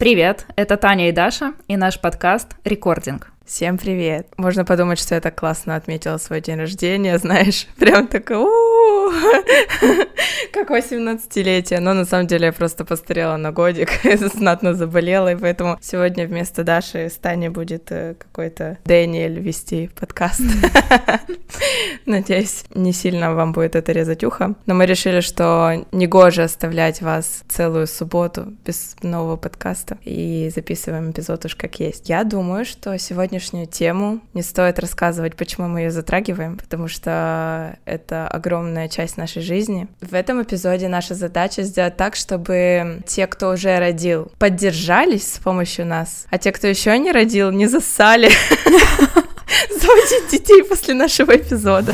Привет, это Таня и Даша и наш подкаст «Рекординг». Всем привет! Можно подумать, что я так классно отметила свой день рождения, знаешь, прям такая, как 18-летие, но на самом деле я просто постарела на годик, знатно заболела, и поэтому сегодня вместо Даши с Таней будет э, какой-то Дэниэль вести подкаст. Надеюсь, не сильно вам будет это резать ухо, но мы решили, что негоже оставлять вас целую субботу без нового подкаста, и записываем эпизод уж как есть. Я думаю, что сегодня сегодняшнюю тему. Не стоит рассказывать, почему мы ее затрагиваем, потому что это огромная часть нашей жизни. В этом эпизоде наша задача сделать так, чтобы те, кто уже родил, поддержались с помощью нас, а те, кто еще не родил, не засали заводить детей после нашего эпизода.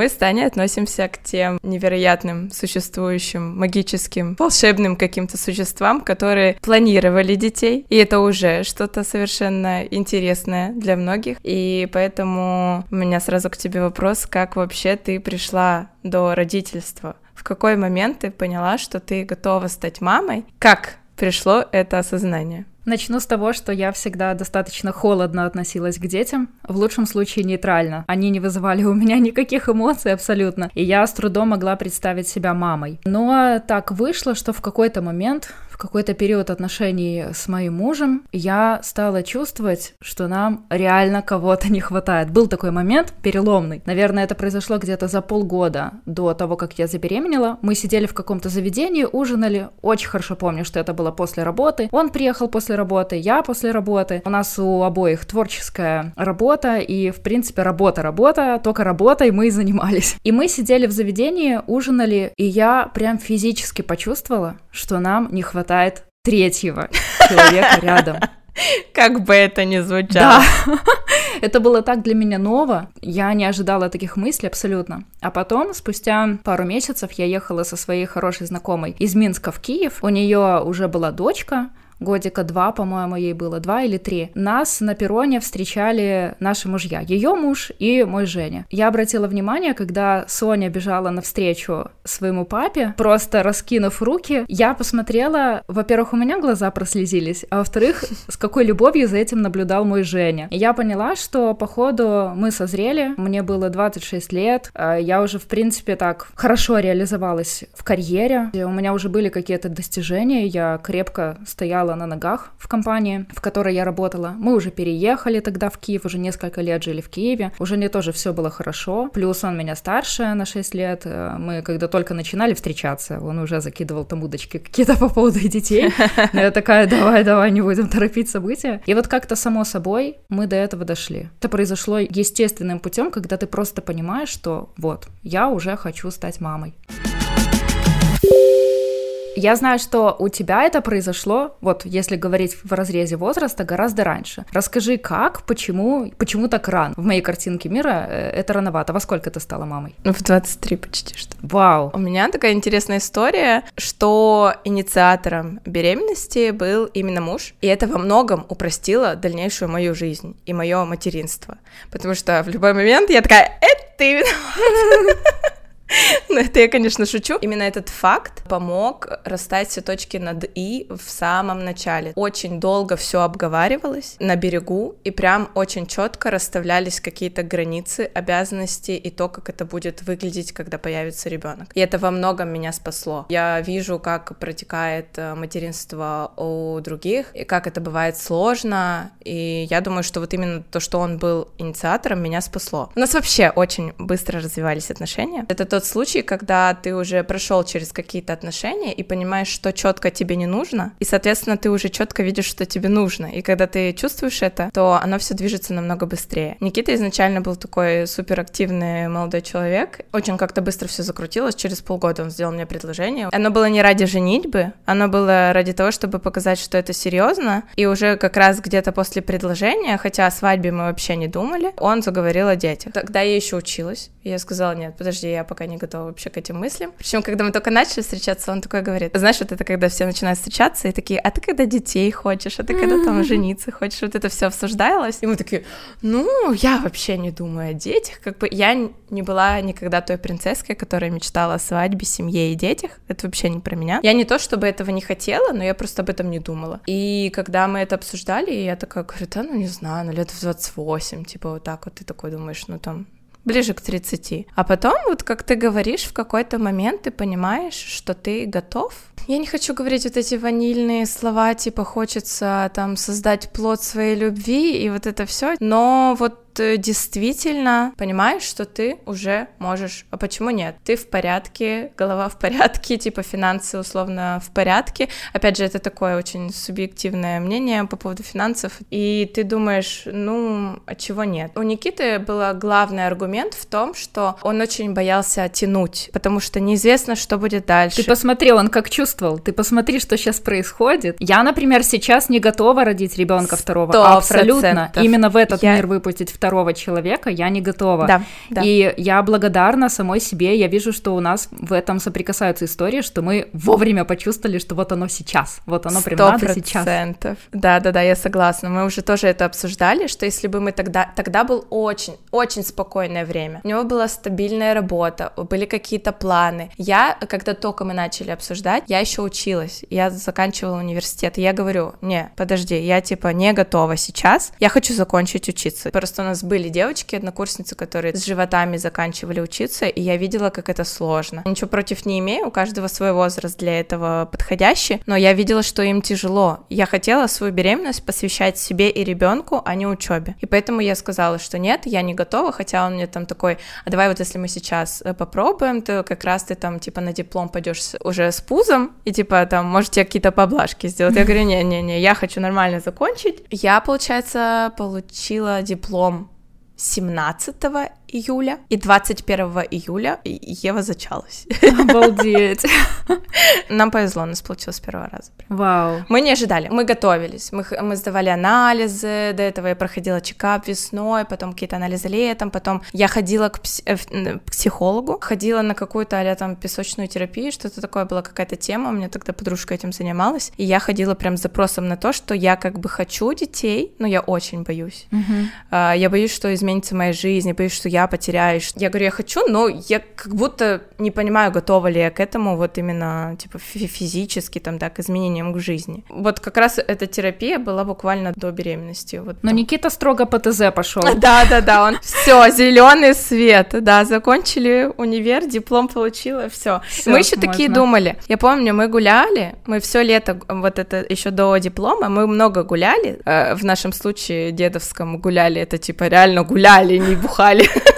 Мы с Таней относимся к тем невероятным, существующим, магическим, волшебным каким-то существам, которые планировали детей, и это уже что-то совершенно интересное для многих. И поэтому у меня сразу к тебе вопрос, как вообще ты пришла до родительства? В какой момент ты поняла, что ты готова стать мамой? Как пришло это осознание? Начну с того, что я всегда достаточно холодно относилась к детям, в лучшем случае нейтрально. Они не вызывали у меня никаких эмоций абсолютно, и я с трудом могла представить себя мамой. Но так вышло, что в какой-то момент какой-то период отношений с моим мужем я стала чувствовать, что нам реально кого-то не хватает. Был такой момент переломный. Наверное, это произошло где-то за полгода до того, как я забеременела. Мы сидели в каком-то заведении, ужинали. Очень хорошо помню, что это было после работы. Он приехал после работы, я после работы. У нас у обоих творческая работа, и, в принципе, работа-работа, только работой мы и занимались. И мы сидели в заведении, ужинали, и я прям физически почувствовала, что нам не хватает хватает третьего человека рядом. Как бы это ни звучало. Да. Это было так для меня ново. Я не ожидала таких мыслей абсолютно. А потом, спустя пару месяцев, я ехала со своей хорошей знакомой из Минска в Киев. У нее уже была дочка, годика два, по-моему, ей было, два или три, нас на перроне встречали наши мужья, ее муж и мой Женя. Я обратила внимание, когда Соня бежала навстречу своему папе, просто раскинув руки, я посмотрела, во-первых, у меня глаза прослезились, а во-вторых, с какой любовью за этим наблюдал мой Женя. И я поняла, что, походу, мы созрели, мне было 26 лет, а я уже, в принципе, так хорошо реализовалась в карьере, у меня уже были какие-то достижения, я крепко стояла стояла на ногах в компании, в которой я работала. Мы уже переехали тогда в Киев, уже несколько лет жили в Киеве. Уже не тоже все было хорошо. Плюс он меня старше на 6 лет. Э, мы когда только начинали встречаться, он уже закидывал там удочки какие-то по поводу детей. Но я такая, давай, давай, не будем торопить события. И вот как-то само собой мы до этого дошли. Это произошло естественным путем, когда ты просто понимаешь, что вот, я уже хочу стать мамой. Я знаю, что у тебя это произошло, вот если говорить в разрезе возраста, гораздо раньше. Расскажи, как, почему, почему так рано? В моей картинке мира э, это рановато. Во сколько ты стала мамой? В 23 почти что. Вау. У меня такая интересная история, что инициатором беременности был именно муж, и это во многом упростило дальнейшую мою жизнь и мое материнство. Потому что в любой момент я такая, это ты виноват. Ну, это я, конечно, шучу. Именно этот факт помог расставить все точки над «и» в самом начале. Очень долго все обговаривалось на берегу, и прям очень четко расставлялись какие-то границы, обязанности и то, как это будет выглядеть, когда появится ребенок. И это во многом меня спасло. Я вижу, как протекает э, материнство у других, и как это бывает сложно, и я думаю, что вот именно то, что он был инициатором, меня спасло. У нас вообще очень быстро развивались отношения. Это тот случай, когда ты уже прошел через какие-то отношения и понимаешь, что четко тебе не нужно, и, соответственно, ты уже четко видишь, что тебе нужно. И когда ты чувствуешь это, то оно все движется намного быстрее. Никита изначально был такой суперактивный молодой человек, очень как-то быстро все закрутилось. Через полгода он сделал мне предложение. Оно было не ради женитьбы, оно было ради того, чтобы показать, что это серьезно. И уже как раз где-то после предложения, хотя о свадьбе мы вообще не думали, он заговорил о детях. Тогда я еще училась. Я сказала, нет, подожди, я пока не готова вообще к этим мыслям. Причем, когда мы только начали встречаться, он такой говорит, знаешь, вот это когда все начинают встречаться и такие, а ты когда детей хочешь, а ты когда там жениться хочешь, вот это все обсуждалось. И мы такие, ну, я вообще не думаю о детях, как бы я не была никогда той принцесской, которая мечтала о свадьбе, семье и детях, это вообще не про меня. Я не то, чтобы этого не хотела, но я просто об этом не думала. И когда мы это обсуждали, я такая говорю, да, ну не знаю, ну лет в 28, типа вот так вот, ты такой думаешь, ну там ближе к 30. А потом, вот как ты говоришь, в какой-то момент ты понимаешь, что ты готов. Я не хочу говорить вот эти ванильные слова, типа хочется там создать плод своей любви и вот это все, но вот действительно понимаешь, что ты уже можешь, а почему нет? Ты в порядке, голова в порядке, типа финансы условно в порядке. Опять же, это такое очень субъективное мнение по поводу финансов. И ты думаешь, ну, а чего нет? У Никиты был главный аргумент в том, что он очень боялся тянуть, потому что неизвестно, что будет дальше. Ты посмотри, он как чувствовал. Ты посмотри, что сейчас происходит. Я, например, сейчас не готова родить ребенка второго. Абсолютно. Именно в этот Я... мир выпустить второго человека я не готова. Да, да. И я благодарна самой себе. Я вижу, что у нас в этом соприкасаются истории, что мы вовремя почувствовали, что вот оно сейчас, вот оно прям надо сейчас. Да, да, да, я согласна. Мы уже тоже это обсуждали, что если бы мы тогда, тогда был очень, очень спокойное время. У него была стабильная работа, были какие-то планы. Я, когда только мы начали обсуждать, я еще училась, я заканчивала университет, и я говорю, не, подожди, я типа не готова сейчас, я хочу закончить учиться. Просто нас были девочки, однокурсницы, которые с животами заканчивали учиться, и я видела, как это сложно. Ничего против не имею, у каждого свой возраст для этого подходящий, но я видела, что им тяжело. Я хотела свою беременность посвящать себе и ребенку, а не учебе. И поэтому я сказала, что нет, я не готова, хотя он мне там такой, а давай вот если мы сейчас э, попробуем, то как раз ты там типа на диплом пойдешь уже с пузом, и типа там, может, тебе какие-то поблажки сделать. Я говорю, не-не-не, я хочу нормально закончить. Я, получается, получила диплом 17 июля, и 21 июля Ева зачалась. Обалдеть. Нам повезло, у нас получилось с первого раза. Вау. Мы не ожидали, мы готовились, мы, мы сдавали анализы, до этого я проходила чекап весной, потом какие-то анализы летом, потом я ходила к, э, к психологу, ходила на какую-то а там песочную терапию, что-то такое, была какая-то тема, у меня тогда подружка этим занималась, и я ходила прям с запросом на то, что я как бы хочу детей, но я очень боюсь. Uh-huh. Я боюсь, что изменится моя жизнь, я боюсь, что я потеряешь. Я говорю, я хочу, но я как будто не понимаю, готова ли я к этому, вот именно, типа, физически, там, да, к изменениям к жизни. Вот как раз эта терапия была буквально до беременности. Вот, но там. Никита строго по ТЗ пошел. Да, да, да, он все, зеленый свет, да, закончили универ, диплом получила, все. Мы еще такие думали. Я помню, мы гуляли, мы все лето, вот это еще до диплома, мы много гуляли. Э, в нашем случае дедовском гуляли, это типа реально гуляли, не бухали.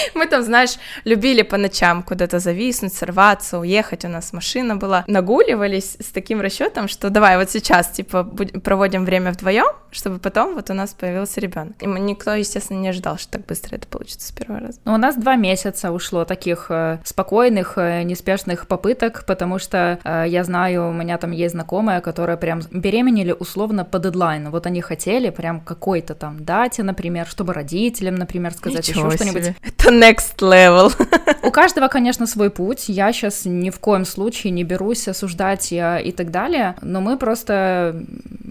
Мы там, знаешь, любили по ночам куда-то зависнуть, сорваться, уехать. У нас машина была. Нагуливались с таким расчетом, что давай вот сейчас, типа, проводим время вдвоем, чтобы потом вот у нас появился ребенок. И никто, естественно, не ожидал, что так быстро это получится с первого раза. Ну, у нас два месяца ушло таких э, спокойных, э, неспешных попыток, потому что э, я знаю, у меня там есть знакомая, которая прям беременели условно по дедлайну. Вот они хотели прям какой-то там дате, например, чтобы родителям, например, сказать Ничего еще что-нибудь. Это next level. У каждого, конечно, свой путь. Я сейчас ни в коем случае не берусь осуждать и так далее, но мы просто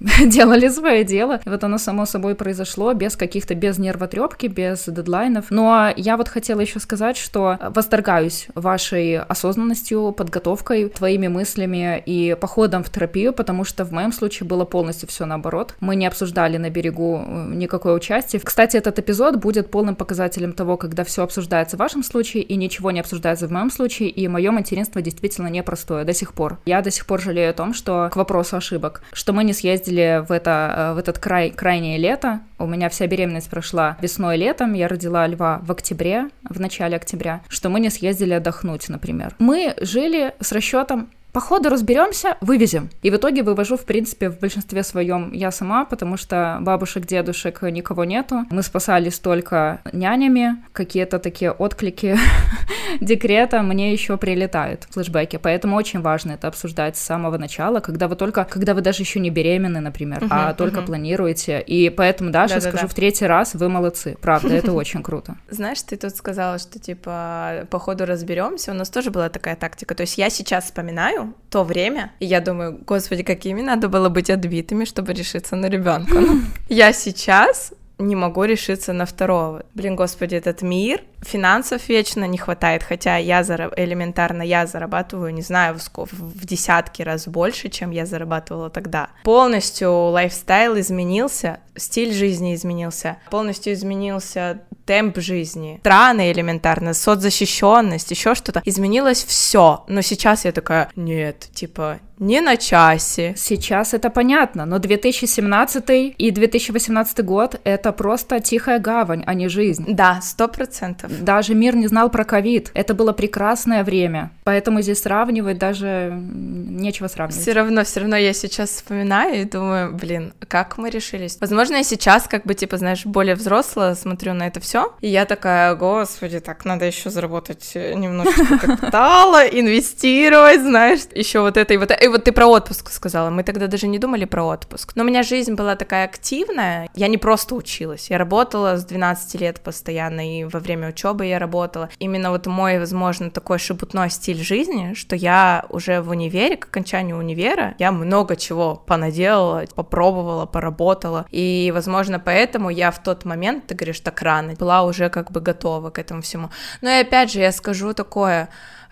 делали свое дело. И вот оно само собой произошло без каких-то, без нервотрепки, без дедлайнов. Но я вот хотела еще сказать, что восторгаюсь вашей осознанностью, подготовкой, твоими мыслями и походом в терапию, потому что в моем случае было полностью все наоборот. Мы не обсуждали на берегу э, никакое участие. Кстати, этот эпизод будет полным показателем того, когда все обсуждается в вашем случае и ничего не обсуждается в моем случае, и мое материнство действительно непростое до сих пор. Я до сих пор жалею о том, что к вопросу ошибок, что мы не съездили в, это, э, в этот край крайнее лето. У меня вся беременность прошла весной летом, я родила льва в октябре, в начале октября, что мы не съездили отдохнуть, например. Мы жили с расчетом по ходу разберемся, вывезем. И в итоге вывожу, в принципе, в большинстве своем я сама, потому что бабушек, дедушек никого нету. Мы спасались только нянями, какие-то такие отклики декрета мне еще прилетают, флешбеки. Поэтому очень важно это обсуждать с самого начала, когда вы только, когда вы даже еще не беременны, например, а только планируете. И поэтому, да, скажу в третий раз, вы молодцы. Правда, это очень круто. Знаешь, ты тут сказала, что типа по ходу разберемся. У нас тоже была такая тактика. То есть я сейчас вспоминаю то время, и я думаю, господи, какими надо было быть отбитыми, чтобы решиться на ребенка. Я сейчас не могу решиться на второго. Блин, господи, этот мир, финансов вечно не хватает, хотя я зараб... элементарно я зарабатываю, не знаю, в, в десятки раз больше, чем я зарабатывала тогда. Полностью лайфстайл изменился, стиль жизни изменился, полностью изменился темп жизни, страны элементарно, соцзащищенность, еще что-то. Изменилось все. Но сейчас я такая, нет, типа, не на часе. Сейчас это понятно, но 2017 и 2018 год — это просто тихая гавань, а не жизнь. Да, сто процентов. Даже мир не знал про ковид. Это было прекрасное время, поэтому здесь сравнивать даже нечего сравнивать. Все равно, все равно я сейчас вспоминаю и думаю, блин, как мы решились? Возможно, я сейчас как бы, типа, знаешь, более взрослая смотрю на это все, и я такая, господи, так надо еще заработать немножечко капитала, инвестировать, знаешь, еще вот это и вот это и вот ты про отпуск сказала. Мы тогда даже не думали про отпуск. Но у меня жизнь была такая активная. Я не просто училась. Я работала с 12 лет постоянно, и во время учебы я работала. Именно вот мой, возможно, такой шебутной стиль жизни, что я уже в универе, к окончанию универа, я много чего понаделала, попробовала, поработала. И, возможно, поэтому я в тот момент, ты говоришь, так рано, была уже как бы готова к этому всему. Но и опять же, я скажу такое,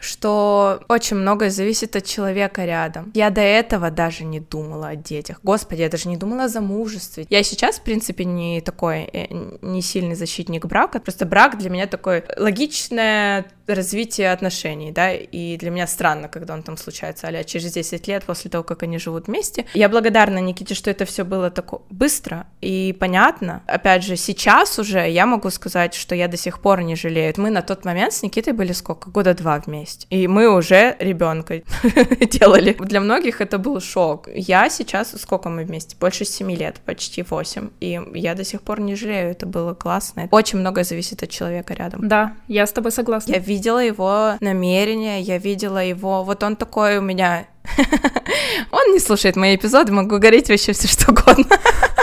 что очень многое зависит от человека рядом. Я до этого даже не думала о детях. Господи, я даже не думала о замужестве. Я сейчас, в принципе, не такой, э, не сильный защитник брака. Просто брак для меня такое логичное развитие отношений, да, и для меня странно, когда он там случается, а через 10 лет после того, как они живут вместе. Я благодарна Никите, что это все было так быстро и понятно. Опять же, сейчас уже я могу сказать, что я до сих пор не жалею. Мы на тот момент с Никитой были сколько? Года два вместе есть. И мы уже ребенка делали. Для многих это был шок. Я сейчас, сколько мы вместе? Больше семи лет, почти восемь. И я до сих пор не жалею, это было классно. Очень многое зависит от человека рядом. Да, я с тобой согласна. Я видела его намерения, я видела его... Вот он такой у меня... Он не слушает мои эпизоды, могу говорить вообще все что угодно.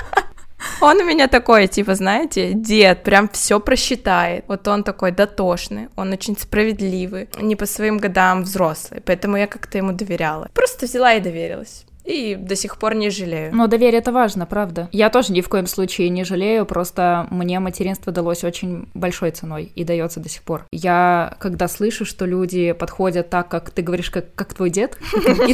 Он у меня такой, типа, знаете, дед, прям все просчитает. Вот он такой дотошный, он очень справедливый, не по своим годам взрослый, поэтому я как-то ему доверяла. Просто взяла и доверилась. И до сих пор не жалею. Но доверие это важно, правда. Я тоже ни в коем случае не жалею, просто мне материнство далось очень большой ценой и дается до сих пор. Я, когда слышу, что люди подходят так, как ты говоришь, как, как твой дед,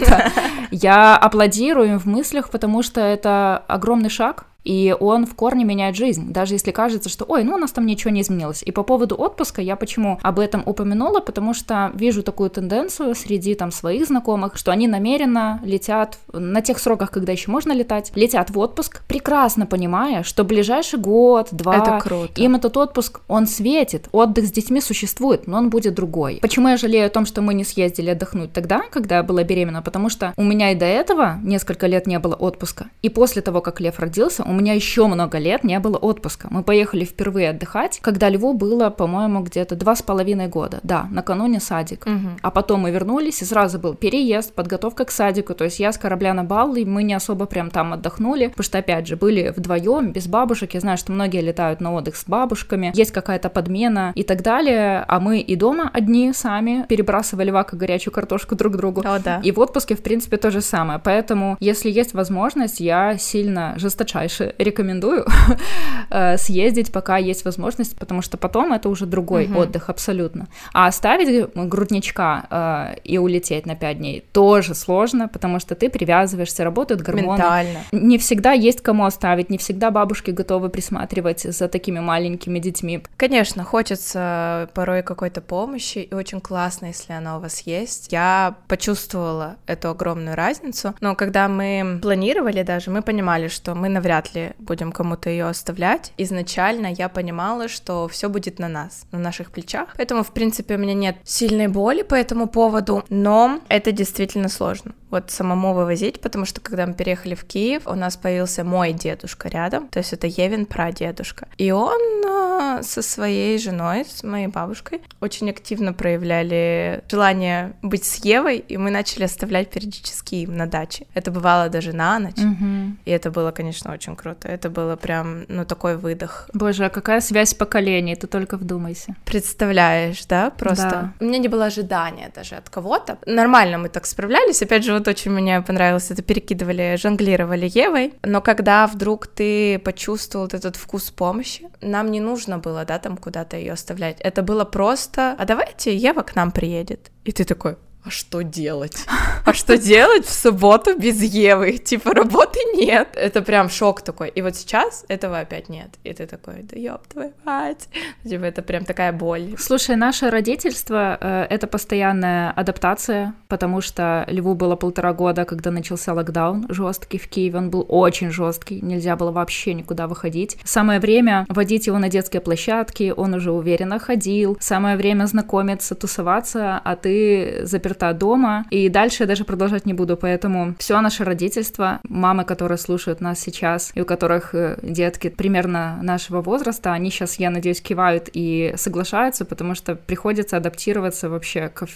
я аплодирую им в мыслях, потому что это огромный шаг, и он в корне меняет жизнь, даже если кажется, что, ой, ну у нас там ничего не изменилось. И по поводу отпуска я почему об этом упомянула, потому что вижу такую тенденцию среди там своих знакомых, что они намеренно летят на тех сроках, когда еще можно летать, летят в отпуск, прекрасно понимая, что ближайший год, два, это круто. им этот отпуск, он светит, отдых с детьми существует, но он будет другой. Почему я жалею о том, что мы не съездили отдохнуть тогда, когда я была беременна? Потому что у меня и до этого несколько лет не было отпуска, и после того, как Лев родился, у меня еще много лет не было отпуска. Мы поехали впервые отдыхать, когда Льву было, по-моему, где-то два с половиной года. Да, накануне садик. Угу. А потом мы вернулись, и сразу был переезд, подготовка к садику. То есть я с корабля на бал, и мы не особо прям там отдохнули, потому что, опять же, были вдвоем, без бабушек. Я знаю, что многие летают на отдых с бабушками, есть какая-то подмена и так далее. А мы и дома одни сами перебрасывали вака горячую картошку друг другу. О, да. И в отпуске, в принципе, то же самое. Поэтому, если есть возможность, я сильно жесточайше рекомендую э, съездить, пока есть возможность, потому что потом это уже другой угу. отдых абсолютно. А оставить грудничка э, и улететь на 5 дней тоже сложно, потому что ты привязываешься, работают гормоны. Ментально. Не всегда есть кому оставить, не всегда бабушки готовы присматривать за такими маленькими детьми. Конечно, хочется порой какой-то помощи, и очень классно, если она у вас есть. Я почувствовала эту огромную разницу, но когда мы планировали даже, мы понимали, что мы навряд вряд ли будем кому-то ее оставлять. Изначально я понимала, что все будет на нас, на наших плечах. Поэтому, в принципе, у меня нет сильной боли по этому поводу, но это действительно сложно вот самому вывозить, потому что когда мы переехали в Киев, у нас появился мой дедушка рядом, то есть это Евин прадедушка. И он э, со своей женой, с моей бабушкой, очень активно проявляли желание быть с Евой, и мы начали оставлять периодически им на даче. Это бывало даже на ночь, Мгм. и это было, конечно, очень круто. Это было прям, ну, такой выдох. Боже, а какая связь поколений, ты только вдумайся. Представляешь, да, просто. Да. У меня не было ожидания даже от кого-то. Нормально мы так справлялись. Опять же, вот очень мне понравилось, это перекидывали, жонглировали Евой. Но когда вдруг ты почувствовал вот этот вкус помощи, нам не нужно было, да, там куда-то ее оставлять. Это было просто, а давайте Ева к нам приедет. И ты такой, а что делать? А что делать в субботу без Евы? Типа работы нет. Это прям шок такой. И вот сейчас этого опять нет. И ты такой, да ёб твою мать. Типа это прям такая боль. Слушай, наше родительство э, это постоянная адаптация, потому что Льву было полтора года, когда начался локдаун жесткий в Киеве. Он был очень жесткий, нельзя было вообще никуда выходить. Самое время водить его на детские площадки, он уже уверенно ходил. Самое время знакомиться, тусоваться, а ты заперта дома. И дальше я даже продолжать не буду, поэтому все наше родительство, мамы, которые слушают нас сейчас, и у которых э, детки примерно нашего возраста, они сейчас, я надеюсь, кивают и соглашаются, потому что приходится адаптироваться вообще ко,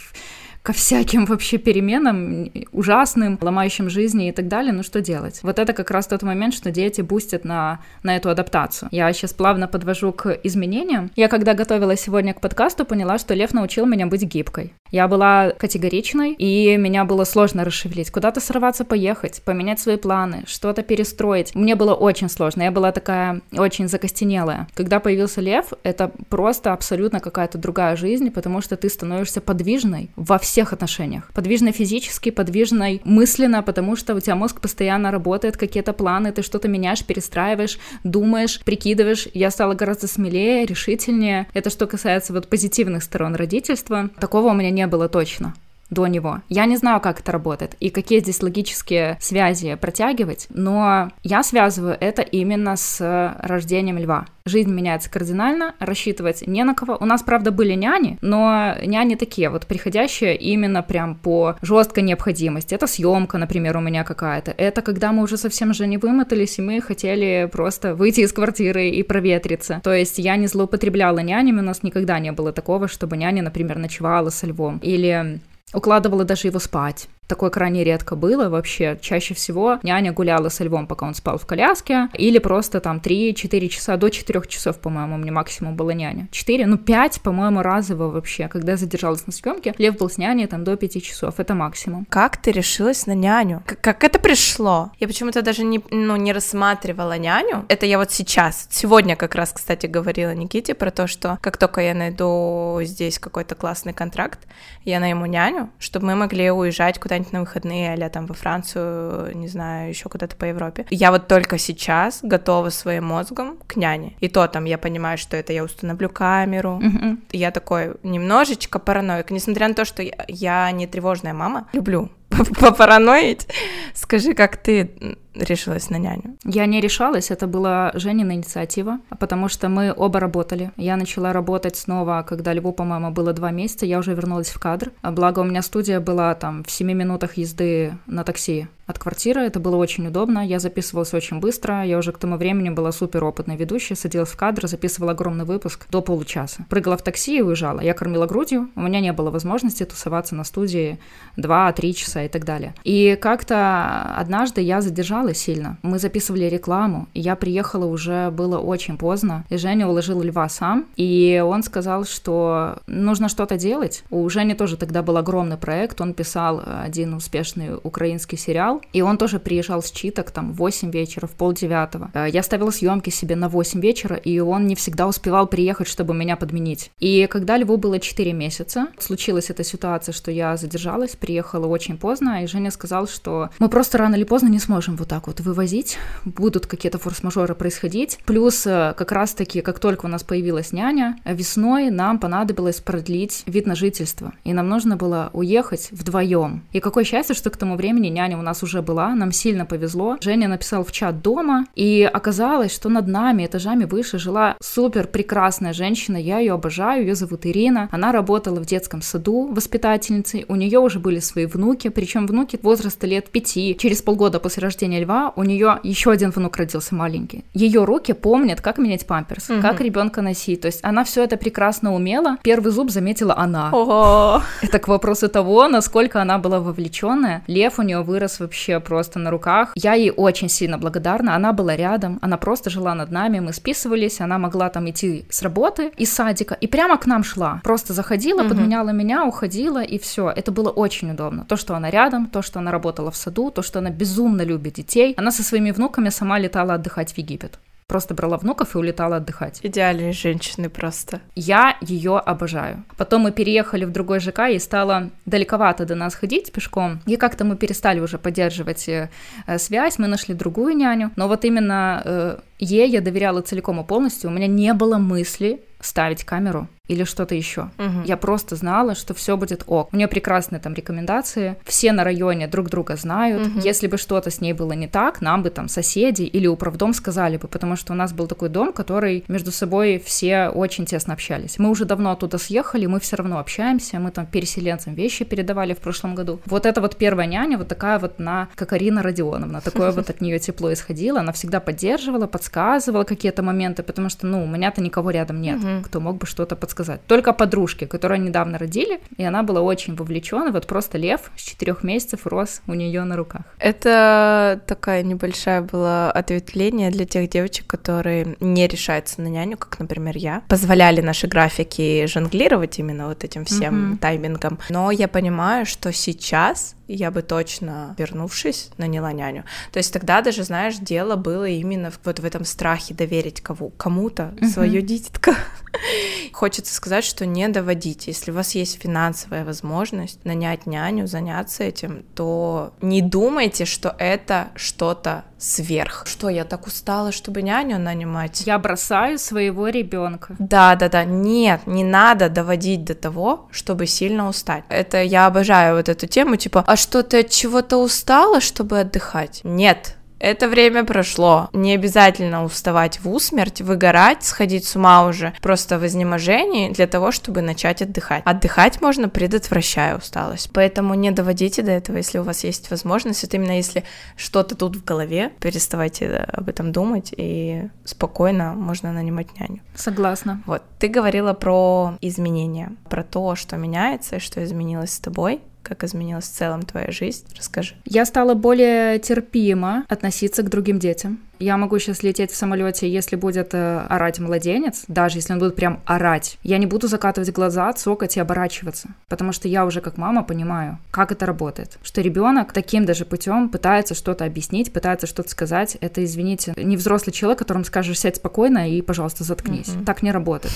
ко всяким вообще переменам, ужасным, ломающим жизни и так далее, ну что делать? Вот это как раз тот момент, что дети бустят на, на эту адаптацию. Я сейчас плавно подвожу к изменениям. Я когда готовилась сегодня к подкасту, поняла, что Лев научил меня быть гибкой. Я была категоричной, и меня было сложно расшевелить. Куда-то сорваться, поехать, поменять свои планы, что-то перестроить. Мне было очень сложно. Я была такая очень закостенелая. Когда появился Лев, это просто абсолютно какая-то другая жизнь, потому что ты становишься подвижной во всех отношениях. Подвижной физически, подвижной мысленно, потому что у тебя мозг постоянно работает, какие-то планы, ты что-то меняешь, перестраиваешь, думаешь, прикидываешь. Я стала гораздо смелее, решительнее. Это что касается вот позитивных сторон родительства. Такого у меня не было точно до него. Я не знаю, как это работает и какие здесь логические связи протягивать, но я связываю это именно с рождением льва. Жизнь меняется кардинально, рассчитывать не на кого. У нас, правда, были няни, но няни такие вот приходящие именно прям по жесткой необходимости. Это съемка, например, у меня какая-то. Это когда мы уже совсем же не вымотались, и мы хотели просто выйти из квартиры и проветриться. То есть я не злоупотребляла нянями, у нас никогда не было такого, чтобы няня, например, ночевала со львом. Или укладывала даже его спать. Такое крайне редко было вообще. Чаще всего няня гуляла со львом, пока он спал в коляске, или просто там 3-4 часа, до 4 часов, по-моему, мне максимум была няня. 4, ну 5, по-моему, разово вообще. Когда задержалась на съемке, Лев был с няней там до 5 часов, это максимум. Как ты решилась на няню? Как, как это пришло? Я почему-то даже не, ну, не рассматривала няню. Это я вот сейчас, сегодня как раз, кстати, говорила Никите про то, что как только я найду здесь какой-то классный контракт, я найму няню, чтобы мы могли уезжать куда-нибудь на выходные, а там во Францию, не знаю, еще куда-то по Европе. Я вот только сейчас готова своим мозгом к няне. И то там я понимаю, что это я установлю камеру. Мгм. Я такой немножечко параноик, несмотря на то, что я не тревожная мама, люблю попараноить. Скажи, как ты решилась на няню? Я не решалась, это была Женина инициатива, потому что мы оба работали. Я начала работать снова, когда Льву, по-моему, было два месяца, я уже вернулась в кадр. Благо у меня студия была там в 7 минутах езды на такси от квартиры, это было очень удобно, я записывалась очень быстро, я уже к тому времени была супер опытной ведущей, садилась в кадр, записывала огромный выпуск до получаса. Прыгала в такси и уезжала. Я кормила грудью, у меня не было возможности тусоваться на студии 2-3 часа и так далее. И как-то однажды я задержалась сильно. Мы записывали рекламу, и я приехала уже, было очень поздно, и Женя уложил льва сам, и он сказал, что нужно что-то делать. У Жени тоже тогда был огромный проект, он писал один успешный украинский сериал, и он тоже приезжал с читок там в 8 вечера, в полдевятого. Э, Я ставила съемки себе на 8 вечера, и он не всегда успевал приехать, чтобы меня подменить. И когда Льву было 4 месяца, случилась эта ситуация, что я задержалась, приехала очень поздно, и Женя сказал, что мы просто рано или поздно не сможем вот так вот вывозить, будут какие-то форс-мажоры происходить. Плюс э, как раз-таки, как только у нас появилась няня, весной нам понадобилось продлить вид на жительство, и нам нужно было уехать вдвоем. И какое счастье, что к тому времени няня у нас уже была, нам сильно повезло. Женя написал в чат дома, и оказалось, что над нами, этажами выше, жила супер прекрасная женщина, я ее обожаю, ее зовут Ирина, она работала в детском саду воспитательницей, у нее уже были свои внуки, причем внуки возраста лет пяти. Через полгода после рождения льва у нее еще один внук родился маленький. Ее руки помнят, как менять памперс, угу. как ребенка носить. То есть она все это прекрасно умела. Первый зуб заметила она. Ого. Это к вопросу того, насколько она была вовлеченная. Лев у нее вырос вообще просто на руках. Я ей очень сильно благодарна. Она была рядом, она просто жила над нами, мы списывались, она могла там идти с работы из садика и прямо к нам шла. Просто заходила, угу. подменяла меня, уходила и все. Это было очень удобно. То, что она рядом, то, что она работала в саду, то, что она безумно любит детей. Она со своими внуками сама летала отдыхать в Египет просто брала внуков и улетала отдыхать. Идеальные женщины просто. Я ее обожаю. Потом мы переехали в другой ЖК, и стало далековато до нас ходить пешком. И как-то мы перестали уже поддерживать э, связь, мы нашли другую няню. Но вот именно э, ей я доверяла целиком и полностью. У меня не было мысли ставить камеру или что-то еще. Угу. Я просто знала, что все будет ок. У нее прекрасные там рекомендации. Все на районе друг друга знают. Угу. Если бы что-то с ней было не так, нам бы там соседи или управдом сказали бы, потому что у нас был такой дом, который между собой все очень тесно общались. Мы уже давно оттуда съехали, мы все равно общаемся, мы там переселенцам вещи передавали в прошлом году. Вот это вот первая няня, вот такая вот на, как Арина Родионовна, такое вот от нее тепло исходило. Она всегда поддерживала, подсказывала какие-то моменты, потому что, ну, у меня-то никого рядом нет, кто мог бы что-то подсказать сказать. Только подружки, которые недавно родили, и она была очень вовлечена. Вот просто лев с четырех месяцев рос у нее на руках. Это такая небольшая была ответвление для тех девочек, которые не решаются на няню, как, например, я. Позволяли наши графики жонглировать именно вот этим всем mm-hmm. таймингом. Но я понимаю, что сейчас я бы точно, вернувшись, наняла няню. То есть тогда даже, знаешь, дело было именно вот в этом страхе доверить кого, кому-то uh-huh. свое дитятко. Хочется сказать, что не доводите. Если у вас есть финансовая возможность нанять няню, заняться этим, то не думайте, что это что-то сверх. Что, я так устала, чтобы няню нанимать? Я бросаю своего ребенка. Да, да, да. Нет, не надо доводить до того, чтобы сильно устать. Это я обожаю вот эту тему, типа, а что ты от чего-то устала, чтобы отдыхать? Нет, это время прошло. Не обязательно уставать в усмерть, выгорать, сходить с ума уже просто в изнеможении для того, чтобы начать отдыхать. Отдыхать можно, предотвращая усталость. Поэтому не доводите до этого, если у вас есть возможность. Вот именно если что-то тут в голове, переставайте об этом думать, и спокойно можно нанимать няню. Согласна. Вот, ты говорила про изменения, про то, что меняется и что изменилось с тобой. Как изменилась в целом твоя жизнь? Расскажи. Я стала более терпимо относиться к другим детям. Я могу сейчас лететь в самолете, если будет э, орать младенец, даже если он будет прям орать. Я не буду закатывать глаза, цокать и оборачиваться, потому что я уже как мама понимаю, как это работает. Что ребенок таким даже путем пытается что-то объяснить, пытается что-то сказать. Это, извините, не взрослый человек, которому скажешь сядь спокойно и, пожалуйста, заткнись. Mm-hmm. Так не работает.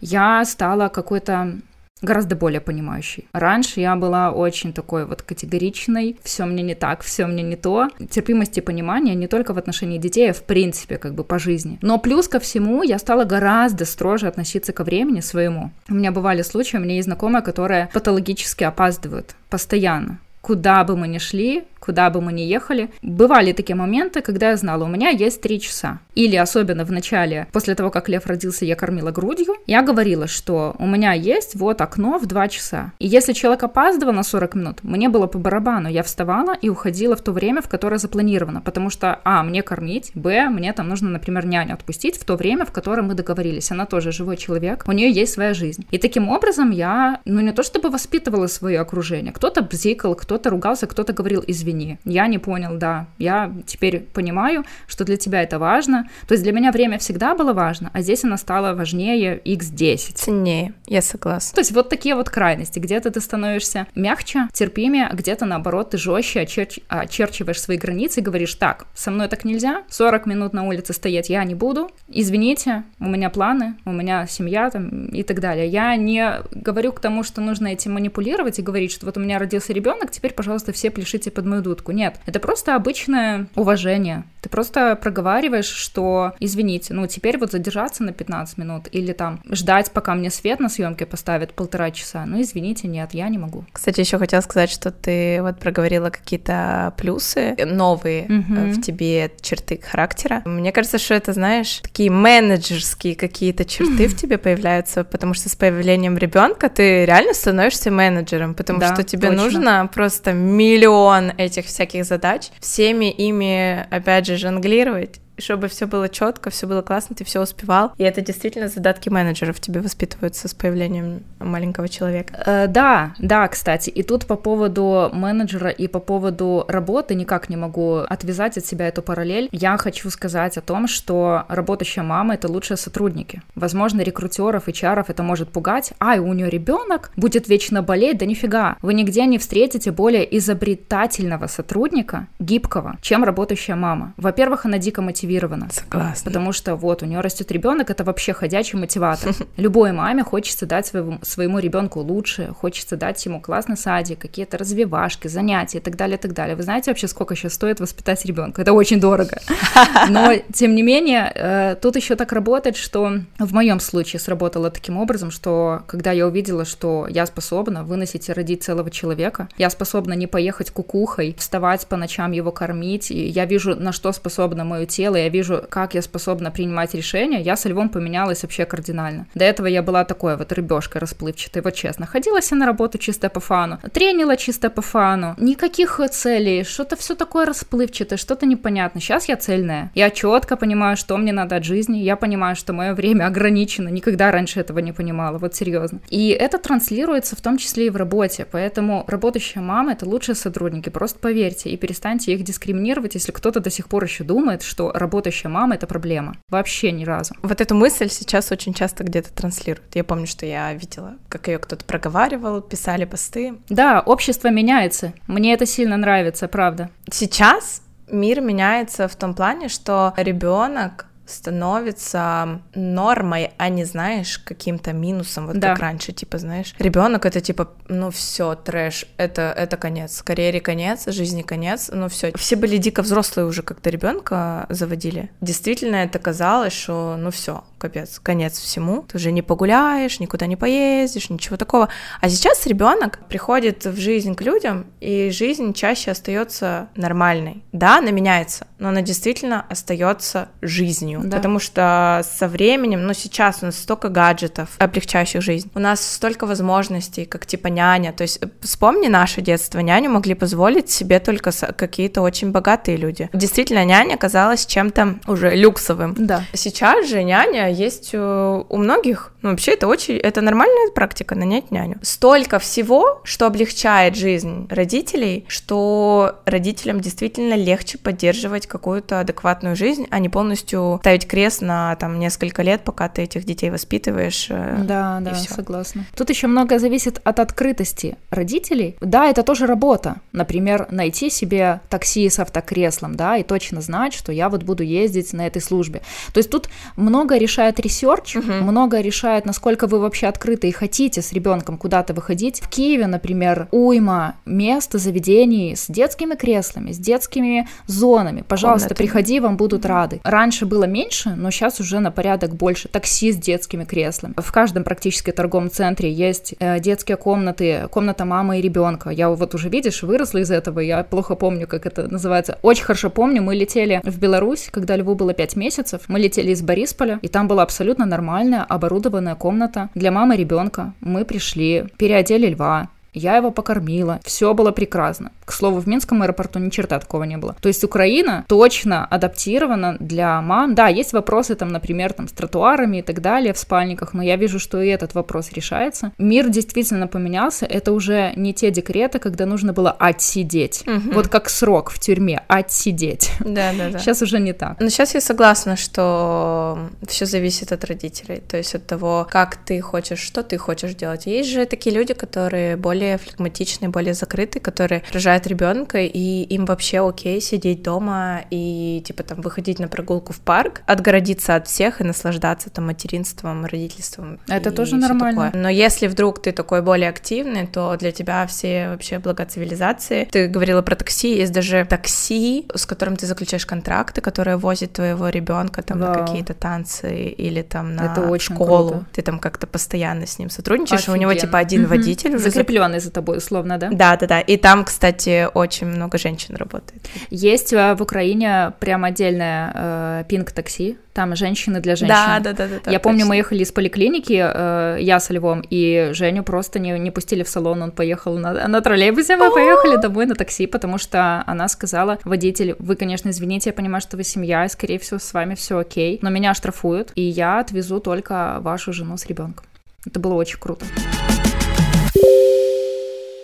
Я стала какой-то гораздо более понимающей. Раньше я была очень такой вот категоричной, все мне не так, все мне не то. Терпимость и понимание не только в отношении детей, а в принципе как бы по жизни. Но плюс ко всему я стала гораздо строже относиться ко времени своему. У меня бывали случаи, у меня есть знакомые, которые патологически опаздывают постоянно куда бы мы ни шли, куда бы мы ни ехали, бывали такие моменты, когда я знала, у меня есть три часа. Или особенно в начале, после того, как Лев родился, я кормила грудью, я говорила, что у меня есть вот окно в два часа. И если человек опаздывал на 40 минут, мне было по барабану, я вставала и уходила в то время, в которое запланировано, потому что, а, мне кормить, б, мне там нужно, например, няню отпустить в то время, в котором мы договорились. Она тоже живой человек, у нее есть своя жизнь. И таким образом я, ну не то чтобы воспитывала свое окружение, кто-то бзикал, кто-то ругался, кто-то говорил, извини, извини, я не понял, да, я теперь понимаю, что для тебя это важно. То есть для меня время всегда было важно, а здесь оно стало важнее x10. Ценнее, я согласна. То есть вот такие вот крайности. Где-то ты становишься мягче, терпимее, а где-то наоборот ты жестче очерч... очерчиваешь свои границы и говоришь, так, со мной так нельзя, 40 минут на улице стоять я не буду, извините, у меня планы, у меня семья там и так далее. Я не говорю к тому, что нужно этим манипулировать и говорить, что вот у меня родился ребенок, теперь, пожалуйста, все пляшите под мою дудку. Нет, это просто обычное уважение. Ты просто проговариваешь, что, извините, ну теперь вот задержаться на 15 минут или там ждать, пока мне свет на съемке поставят полтора часа. Ну извините, нет, я не могу. Кстати, еще хотела сказать, что ты вот проговорила какие-то плюсы новые угу. в тебе черты характера. Мне кажется, что это, знаешь, такие менеджерские какие-то черты в тебе появляются, потому что с появлением ребенка ты реально становишься менеджером, потому да, что тебе точно. нужно просто миллион этих всяких задач, всеми ими, опять же, жонглировать чтобы все было четко, все было классно, ты все успевал. И это действительно задатки менеджеров тебе воспитываются с появлением маленького человека. Э, да, да, кстати. И тут по поводу менеджера и по поводу работы никак не могу отвязать от себя эту параллель. Я хочу сказать о том, что работающая мама это лучшие сотрудники. Возможно, рекрутеров и чаров это может пугать. Ай, у нее ребенок будет вечно болеть, да нифига. Вы нигде не встретите более изобретательного сотрудника, гибкого, чем работающая мама. Во-первых, она дико мотивирует мотивирована. Согласна. Потому что вот у нее растет ребенок, это вообще ходячий мотиватор. Любой маме хочется дать своему, своему ребенку лучше, хочется дать ему классный садик, какие-то развивашки, занятия и так далее, и так далее. Вы знаете вообще, сколько сейчас стоит воспитать ребенка? Это очень дорого. Но, тем не менее, э, тут еще так работает, что в моем случае сработало таким образом, что когда я увидела, что я способна выносить и родить целого человека, я способна не поехать кукухой, вставать по ночам его кормить, и я вижу, на что способно мое тело, я вижу, как я способна принимать решения, я со львом поменялась вообще кардинально. До этого я была такой вот рыбешкой расплывчатой, вот честно. Ходила я на работу чисто по фану, тренила чисто по фану, никаких целей, что-то все такое расплывчатое, что-то непонятное. Сейчас я цельная. Я четко понимаю, что мне надо от жизни, я понимаю, что мое время ограничено, никогда раньше этого не понимала, вот серьезно. И это транслируется в том числе и в работе, поэтому работающая мама — это лучшие сотрудники, просто поверьте и перестаньте их дискриминировать, если кто-то до сих пор еще думает, что работающая мама — это проблема. Вообще ни разу. Вот эту мысль сейчас очень часто где-то транслируют. Я помню, что я видела, как ее кто-то проговаривал, писали посты. Да, общество меняется. Мне это сильно нравится, правда. Сейчас мир меняется в том плане, что ребенок становится нормой, а не, знаешь, каким-то минусом, вот да. как раньше, типа, знаешь, ребенок это типа, ну все, трэш, это, это конец, карьере конец, жизни конец, ну все. Все были дико взрослые уже, когда ребенка заводили. Действительно, это казалось, что ну все, капец, конец всему, ты уже не погуляешь, никуда не поездишь, ничего такого. А сейчас ребенок приходит в жизнь к людям, и жизнь чаще остается нормальной. Да, она меняется, но она действительно остается жизнью жизнью, да. потому что со временем, ну сейчас у нас столько гаджетов, облегчающих жизнь, у нас столько возможностей, как типа няня, то есть вспомни наше детство, няню могли позволить себе только какие-то очень богатые люди. Действительно, няня казалась чем-то уже люксовым. Да. Сейчас же няня есть у, у многих, ну вообще это очень, это нормальная практика, нанять няню. Столько всего, что облегчает жизнь родителей, что родителям действительно легче поддерживать какую-то адекватную жизнь, а не полностью ставить крест на там несколько лет, пока ты этих детей воспитываешь. Э, да, да, всё. согласна. Тут еще многое зависит от открытости родителей. Да, это тоже работа. Например, найти себе такси с автокреслом, да, и точно знать, что я вот буду ездить на этой службе. То есть тут много решает research, угу. много решает, насколько вы вообще открыты и хотите с ребенком куда-то выходить. В Киеве, например, уйма мест, заведений с детскими креслами, с детскими зонами. Пожалуйста, Комнаты. приходи, вам будут рады. Раньше было меньше, но сейчас уже на порядок больше. Такси с детскими креслами. В каждом практически торговом центре есть э, детские комнаты, комната мамы и ребенка. Я вот уже, видишь, выросла из этого, я плохо помню, как это называется. Очень хорошо помню, мы летели в Беларусь, когда Льву было 5 месяцев. Мы летели из Борисполя, и там была абсолютно нормальная, оборудованная комната для мамы и ребенка. Мы пришли, переодели Льва, я его покормила, все было прекрасно. К слову, в Минском аэропорту ни черта такого не было. То есть Украина точно адаптирована для мам. Да, есть вопросы там, например, там с тротуарами и так далее в спальниках, но я вижу, что и этот вопрос решается. Мир действительно поменялся. Это уже не те декреты, когда нужно было отсидеть. Угу. Вот как срок в тюрьме, отсидеть. Да, да, да. Сейчас уже не так. Но сейчас я согласна, что все зависит от родителей, то есть от того, как ты хочешь, что ты хочешь делать. Есть же такие люди, которые более более флегматичные, более закрытые, которые рожают ребенка, и им вообще окей сидеть дома и, типа, там, выходить на прогулку в парк, отгородиться от всех и наслаждаться там материнством, родительством. Это тоже нормально. Такое. Но если вдруг ты такой более активный, то для тебя все вообще блага цивилизации. Ты говорила про такси, есть даже такси, с которым ты заключаешь контракты, которые возят твоего ребенка там Вау. на какие-то танцы или там на Это очень школу. Круто. Ты там как-то постоянно с ним сотрудничаешь, Офигенно. у него типа один угу. водитель уже закрепленный за тобой условно, да? Да, да, да. И там, кстати, очень много женщин работает. Есть э, в Украине прям отдельное э, пинг такси там женщины для женщин. Да, да, да, да. Я помню, мы ехали из поликлиники, э, я со Львом, и Женю просто не, не пустили в салон, он поехал на, на троллейбусе, мы поехали домой на такси, потому что она сказала, водитель, вы, конечно, извините, я понимаю, что вы семья, и, скорее всего, с вами все окей, но меня штрафуют, и я отвезу только вашу жену с ребенком. Это было очень круто.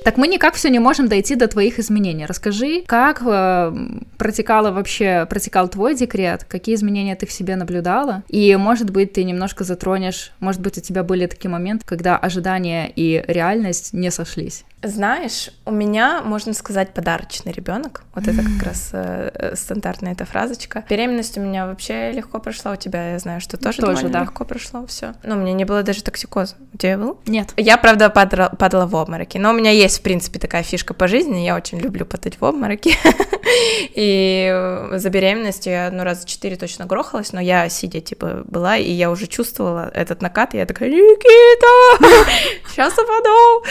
Так мы никак все не можем дойти до твоих изменений. Расскажи, как э, протекало вообще, протекал твой декрет, какие изменения ты в себе наблюдала, и, может быть, ты немножко затронешь, может быть, у тебя были такие моменты, когда ожидания и реальность не сошлись. Знаешь, у меня, можно сказать, подарочный ребенок. Вот это как раз э, э, стандартная эта фразочка. Беременность у меня вообще легко прошла. У тебя, я знаю, что тоже, тоже да. легко прошло все. Но у меня не было даже токсикоза. У тебя был? Нет. Я, правда, падала, падала в обмороки. Но у меня есть, в принципе, такая фишка по жизни. Я очень люблю падать в обмороки. И за беременностью я ну раз четыре точно грохалась, но я сидя, типа, была, и я уже чувствовала этот накат, и я такая, Никита, сейчас упаду.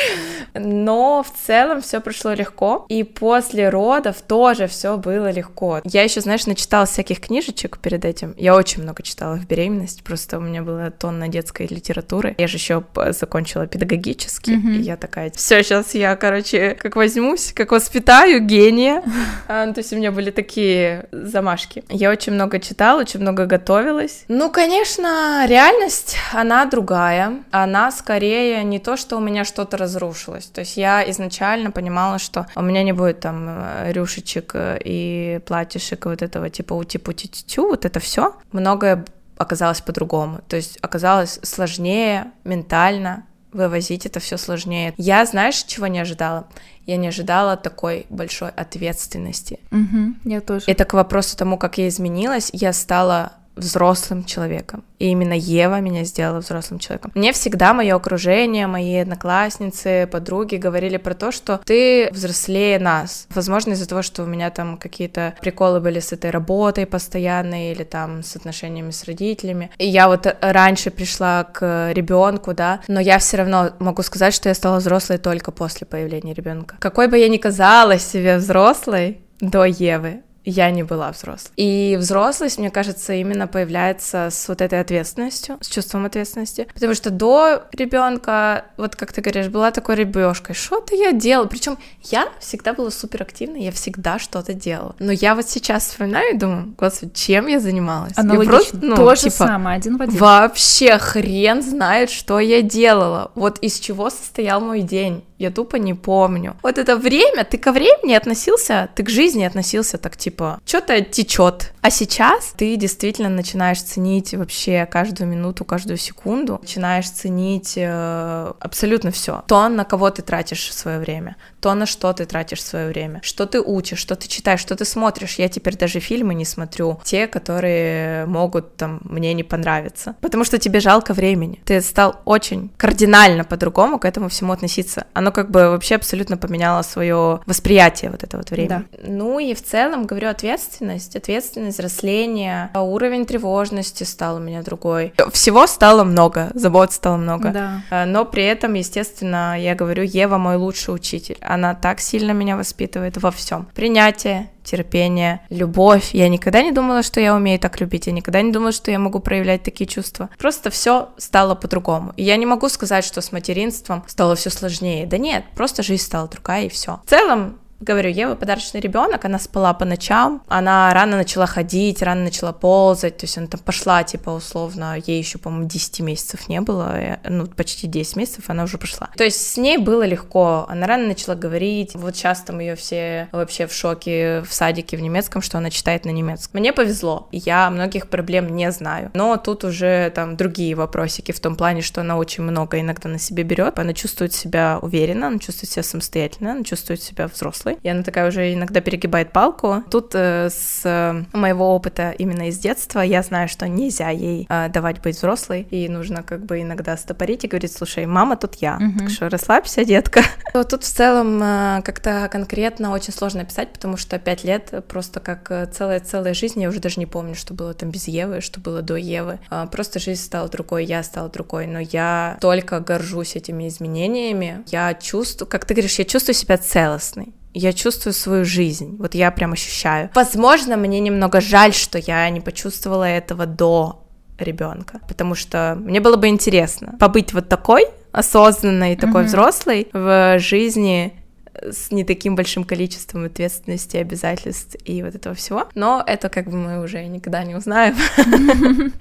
Но в целом все прошло легко. И после родов тоже все было легко. Я еще, знаешь, начитала всяких книжечек перед этим. Я очень много читала в беременность, просто у меня была тонна детской литературы. Я же еще закончила педагогически, mm-hmm. и я такая, все, сейчас я, короче, как возьмусь, как воспитаю гения. А, ну, то есть у меня были такие замашки. Я очень много читала, очень много готовилась. Ну, конечно, реальность, она другая. Она скорее не то, что у меня что-то разрушилось. То есть я изначально понимала, что у меня не будет там э, рюшечек э, и платьишек вот этого типа ути-пути-тю, вот это все. Многое оказалось по-другому. То есть оказалось сложнее ментально, вывозить это все сложнее. Я, знаешь, чего не ожидала? Я не ожидала такой большой ответственности. Угу, я тоже. Это к вопросу тому, как я изменилась. Я стала взрослым человеком. И именно Ева меня сделала взрослым человеком. Мне всегда мое окружение, мои одноклассницы, подруги говорили про то, что ты взрослее нас. Возможно, из-за того, что у меня там какие-то приколы были с этой работой постоянной или там с отношениями с родителями. И я вот раньше пришла к ребенку, да, но я все равно могу сказать, что я стала взрослой только после появления ребенка. Какой бы я ни казалась себе взрослой до Евы, я не была взрослой. И взрослость, мне кажется, именно появляется с вот этой ответственностью, с чувством ответственности. Потому что до ребенка, вот как ты говоришь, была такой ребешкой, что-то я делала. Причем я всегда была суперактивной, я всегда что-то делала. Но я вот сейчас вспоминаю и думаю, господи, чем я занималась? Аналогично. Просто, ну, То типа, же самое, один в один. Вообще хрен знает, что я делала. Вот из чего состоял мой день я тупо не помню. Вот это время, ты ко времени относился, ты к жизни относился так типа, что-то течет. А сейчас ты действительно начинаешь ценить вообще каждую минуту, каждую секунду, начинаешь ценить э, абсолютно все. То, на кого ты тратишь свое время, то, на что ты тратишь свое время, что ты учишь, что ты читаешь, что ты смотришь. Я теперь даже фильмы не смотрю, те, которые могут там мне не понравиться, потому что тебе жалко времени. Ты стал очень кардинально по-другому к этому всему относиться. Оно как бы вообще абсолютно поменяло свое восприятие вот это вот время. Да. Ну и в целом, говорю, ответственность, ответственность, взросление, уровень тревожности стал у меня другой. Всего стало много, забот стало много. Да. А, но при этом, естественно, я говорю, Ева мой лучший учитель. Она так сильно меня воспитывает во всем. Принятие, терпение, любовь. Я никогда не думала, что я умею так любить, я никогда не думала, что я могу проявлять такие чувства. Просто все стало по-другому. И я не могу сказать, что с материнством стало все сложнее. Да нет, просто жизнь стала другая и все. В целом, Говорю, Ева подарочный ребенок, она спала по ночам, она рано начала ходить, рано начала ползать, то есть она там пошла, типа, условно, ей еще, по-моему, 10 месяцев не было, ну, почти 10 месяцев она уже пошла. То есть с ней было легко, она рано начала говорить, вот сейчас там ее все вообще в шоке в садике в немецком, что она читает на немецком. Мне повезло, я многих проблем не знаю, но тут уже там другие вопросики в том плане, что она очень много иногда на себе берет, она чувствует себя уверенно, она чувствует себя самостоятельно, она чувствует себя взрослой, и она такая уже иногда перегибает палку. Тут э, с э, моего опыта именно из детства я знаю, что нельзя ей э, давать быть взрослой, и нужно как бы иногда стопорить и говорить, слушай, мама тут я, mm-hmm. так что расслабься, детка. Тут в целом э, как-то конкретно очень сложно писать, потому что пять лет просто как э, целая-целая жизнь, я уже даже не помню, что было там без Евы, что было до Евы. А, просто жизнь стала другой, я стала другой, но я только горжусь этими изменениями. Я чувствую, как ты говоришь, я чувствую себя целостной я чувствую свою жизнь, вот я прям ощущаю. Возможно, мне немного жаль, что я не почувствовала этого до ребенка, потому что мне было бы интересно побыть вот такой осознанной, такой mm-hmm. взрослой в жизни с не таким большим количеством ответственности, обязательств и вот этого всего. Но это как бы мы уже никогда не узнаем.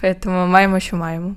Поэтому маем еще маем.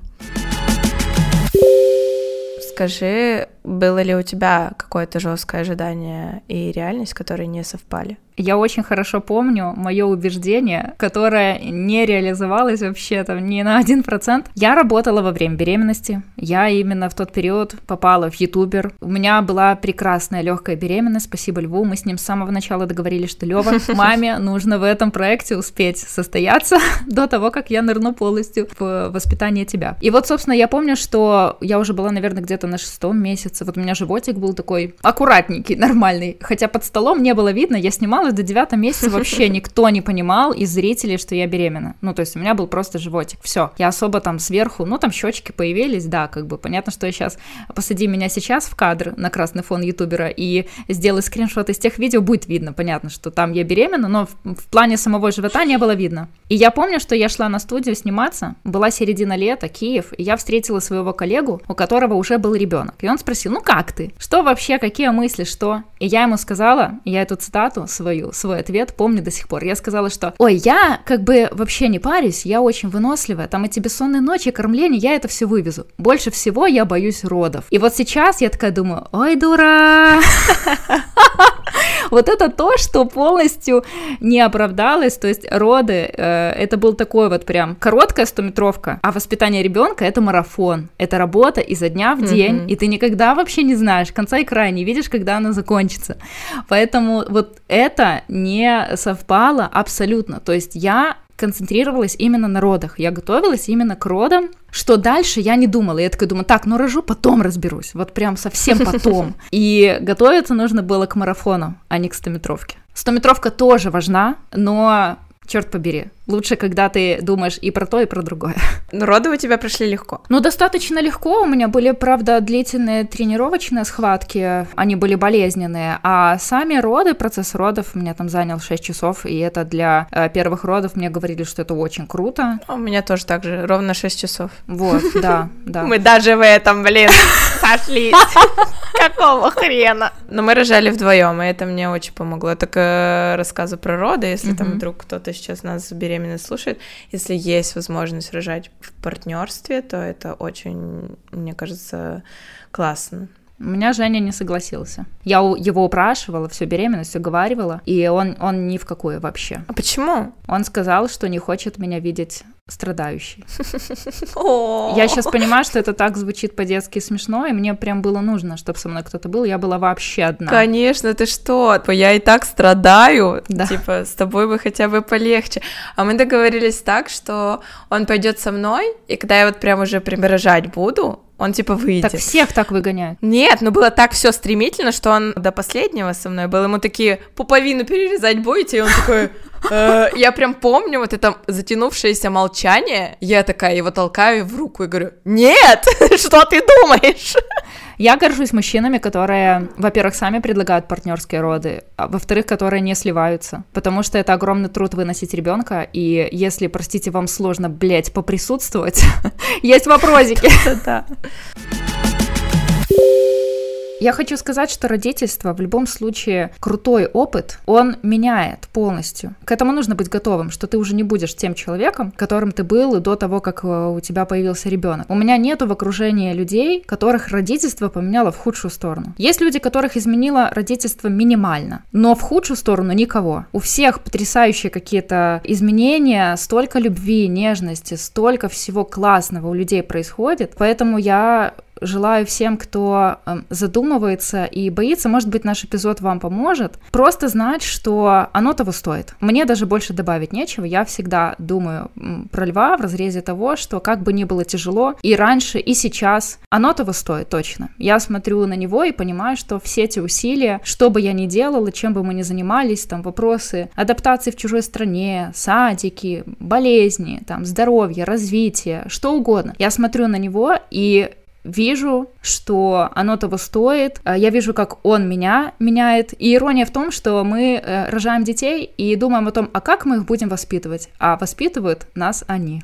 Скажи, было ли у тебя какое-то жесткое ожидание и реальность, которые не совпали? Я очень хорошо помню мое убеждение, которое не реализовалось вообще там ни на один процент. Я работала во время беременности. Я именно в тот период попала в ютубер. У меня была прекрасная легкая беременность, спасибо Льву. Мы с ним с самого начала договорились, что Лева, маме нужно в этом проекте успеть состояться до того, как я нырну полностью в воспитание тебя. И вот, собственно, я помню, что я уже была, наверное, где-то на шестом месяце. Вот у меня животик был такой аккуратненький, нормальный. Хотя под столом не было видно, я снимала осталось до девятого месяца вообще никто не понимал из зрителей, что я беременна. Ну, то есть у меня был просто животик. Все. Я особо там сверху, ну, там щечки появились, да, как бы понятно, что я сейчас посади меня сейчас в кадр на красный фон ютубера и сделай скриншот из тех видео, будет видно, понятно, что там я беременна, но в, в плане самого живота не было видно. И я помню, что я шла на студию сниматься, была середина лета, Киев, и я встретила своего коллегу, у которого уже был ребенок. И он спросил, ну как ты? Что вообще, какие мысли, что? И я ему сказала, я эту цитату свою свою, свой ответ помню до сих пор. Я сказала, что, ой, я как бы вообще не парюсь, я очень выносливая, там эти бессонные ночи, кормление, я это все вывезу. Больше всего я боюсь родов. И вот сейчас я такая думаю, ой, дура! Вот это то, что полностью не оправдалось, то есть роды, э, это был такой вот прям короткая стометровка, а воспитание ребенка это марафон, это работа изо дня в день, и ты никогда вообще не знаешь конца и края, не видишь, когда она закончится. Поэтому вот это не совпало абсолютно. То есть я концентрировалась именно на родах. Я готовилась именно к родам. Что дальше, я не думала. Я такая думаю, так, ну рожу, потом разберусь. Вот прям совсем потом. И готовиться нужно было к марафону, а не к стометровке. Стометровка тоже важна, но черт побери. Лучше, когда ты думаешь и про то, и про другое. Но роды у тебя прошли легко. Ну, достаточно легко. У меня были, правда, длительные тренировочные схватки. Они были болезненные. А сами роды, процесс родов у меня там занял 6 часов. И это для э, первых родов мне говорили, что это очень круто. У меня тоже так же, ровно 6 часов. Вот, да, да. Мы даже в этом, блин, сошлись. Какого хрена? Но мы рожали вдвоем, и это мне очень помогло. Это к рассказу про роды, если там вдруг кто-то сейчас нас беременный слушает, если есть возможность рожать в партнерстве, то это очень, мне кажется, классно. У меня Женя не согласился. Я его упрашивала всю беременность, уговаривала, и он, он ни в какую вообще. А почему? Он сказал, что не хочет меня видеть страдающей. Я сейчас понимаю, что это так звучит по-детски смешно, и мне прям было нужно, чтобы со мной кто-то был. Я была вообще одна. Конечно, ты что? Я и так страдаю. Да. Типа, с тобой бы хотя бы полегче. А мы договорились так, что он пойдет со мной, и когда я вот прям уже примерожать буду, он типа выйдет. Так всех так выгоняют. Нет, ну было так все стремительно, что он до последнего со мной был. Ему такие, пуповину перерезать будете? И он такой, э, я прям помню вот это затянувшееся молчание. Я такая его толкаю в руку и говорю, нет, что ты думаешь? Я горжусь мужчинами, которые, во-первых, сами предлагают партнерские роды, а во-вторых, которые не сливаются, потому что это огромный труд выносить ребенка, и если, простите, вам сложно, блядь, поприсутствовать, есть вопросики. Я хочу сказать, что родительство в любом случае крутой опыт, он меняет полностью. К этому нужно быть готовым, что ты уже не будешь тем человеком, которым ты был до того, как э, у тебя появился ребенок. У меня нету в окружении людей, которых родительство поменяло в худшую сторону. Есть люди, которых изменило родительство минимально, но в худшую сторону никого. У всех потрясающие какие-то изменения, столько любви, нежности, столько всего классного у людей происходит. Поэтому я желаю всем, кто эм, задумывается и боится, может быть, наш эпизод вам поможет, просто знать, что оно того стоит. Мне даже больше добавить нечего. Я всегда думаю про льва в разрезе того, что как бы ни было тяжело, и раньше, и сейчас, оно того стоит точно. Я смотрю на него и понимаю, что все эти усилия, что бы я ни делала, чем бы мы ни занимались, там вопросы адаптации в чужой стране, садики, болезни, там здоровье, развитие, что угодно. Я смотрю на него и вижу, что оно того стоит, а, я вижу, как он меня меняет. И ирония в том, что мы э, рожаем детей и думаем о том, а как мы их будем воспитывать, а воспитывают нас они.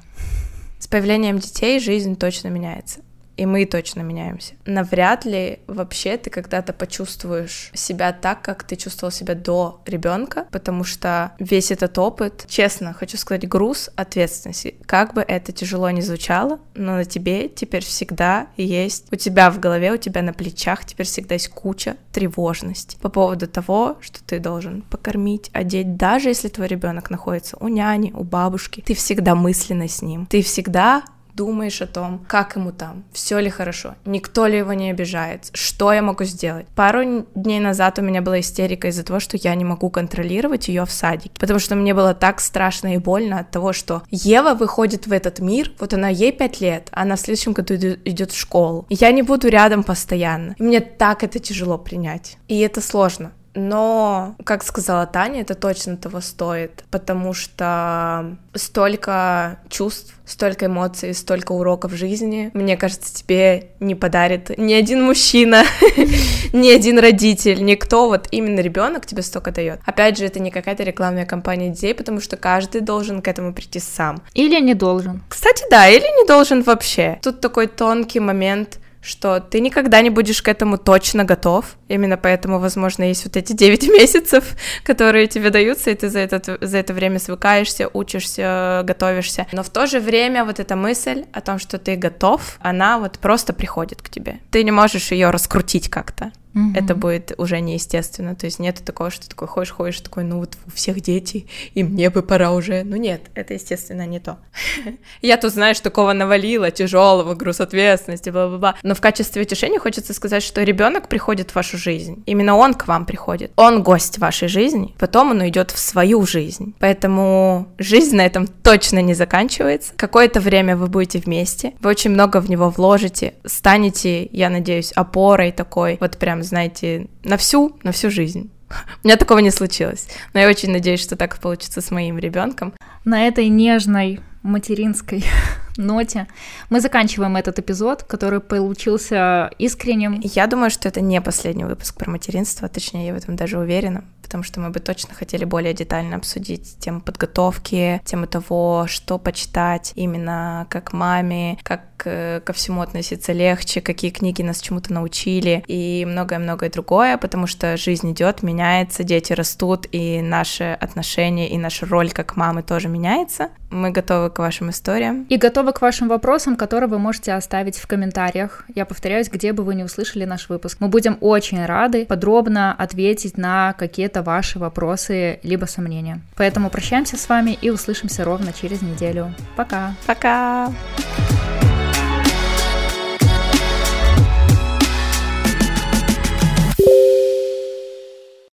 С появлением детей жизнь точно меняется и мы точно меняемся. Навряд ли вообще ты когда-то почувствуешь себя так, как ты чувствовал себя до ребенка, потому что весь этот опыт, честно, хочу сказать, груз ответственности. Как бы это тяжело ни звучало, но на тебе теперь всегда есть, у тебя в голове, у тебя на плечах теперь всегда есть куча тревожности по поводу того, что ты должен покормить, одеть, даже если твой ребенок находится у няни, у бабушки, ты всегда мысленно с ним, ты всегда думаешь о том, как ему там, все ли хорошо, никто ли его не обижает, что я могу сделать. Пару дней назад у меня была истерика из-за того, что я не могу контролировать ее в садике, потому что мне было так страшно и больно от того, что Ева выходит в этот мир, вот она ей пять лет, она в следующем году идет в школу, я не буду рядом постоянно. И мне так это тяжело принять, и это сложно. Но, как сказала Таня, это точно того стоит, потому что столько чувств, столько эмоций, столько уроков жизни, мне кажется, тебе не подарит ни один мужчина, ни один родитель, никто, вот именно ребенок тебе столько дает. Опять же, это не какая-то рекламная кампания детей, потому что каждый должен к этому прийти сам. Или не должен. Кстати, да, или не должен вообще. Тут такой тонкий момент что ты никогда не будешь к этому точно готов. Именно поэтому, возможно, есть вот эти 9 месяцев, которые тебе даются, и ты за это, за это время свыкаешься, учишься, готовишься. Но в то же время вот эта мысль о том, что ты готов, она вот просто приходит к тебе. Ты не можешь ее раскрутить как-то. Mm-hmm. Это будет уже неестественно. То есть нет такого, что ты такой ходишь, ходишь, такой, ну вот у всех дети, и мне бы пора уже. Ну нет, это, естественно, не то. Я тут, знаешь, такого навалила, тяжелого, груз ответственности, бла-бла-бла. Но в качестве утешения хочется сказать, что ребенок приходит в вашу жизнь. Именно он к вам приходит. Он гость вашей жизни, потом он уйдет в свою жизнь. Поэтому жизнь на этом точно не заканчивается. Какое-то время вы будете вместе, вы очень много в него вложите, станете, я надеюсь, опорой такой, вот прям, знаете, на всю, на всю жизнь. У меня такого не случилось. Но я очень надеюсь, что так получится с моим ребенком. На этой нежной материнской ноте мы заканчиваем этот эпизод, который получился искренним. Я думаю, что это не последний выпуск про материнство, точнее, я в этом даже уверена, потому что мы бы точно хотели более детально обсудить тему подготовки, тему того, что почитать именно как маме, как э, ко всему относиться легче, какие книги нас чему-то научили и многое-многое другое, потому что жизнь идет, меняется, дети растут, и наши отношения, и наша роль как мамы тоже меняется. Мы готовы к вашим историям. И готовы к вашим вопросам, которые вы можете оставить в комментариях. Я повторяюсь, где бы вы не услышали наш выпуск. Мы будем очень рады подробно ответить на какие-то ваши вопросы либо сомнения. Поэтому прощаемся с вами и услышимся ровно через неделю. Пока. Пока.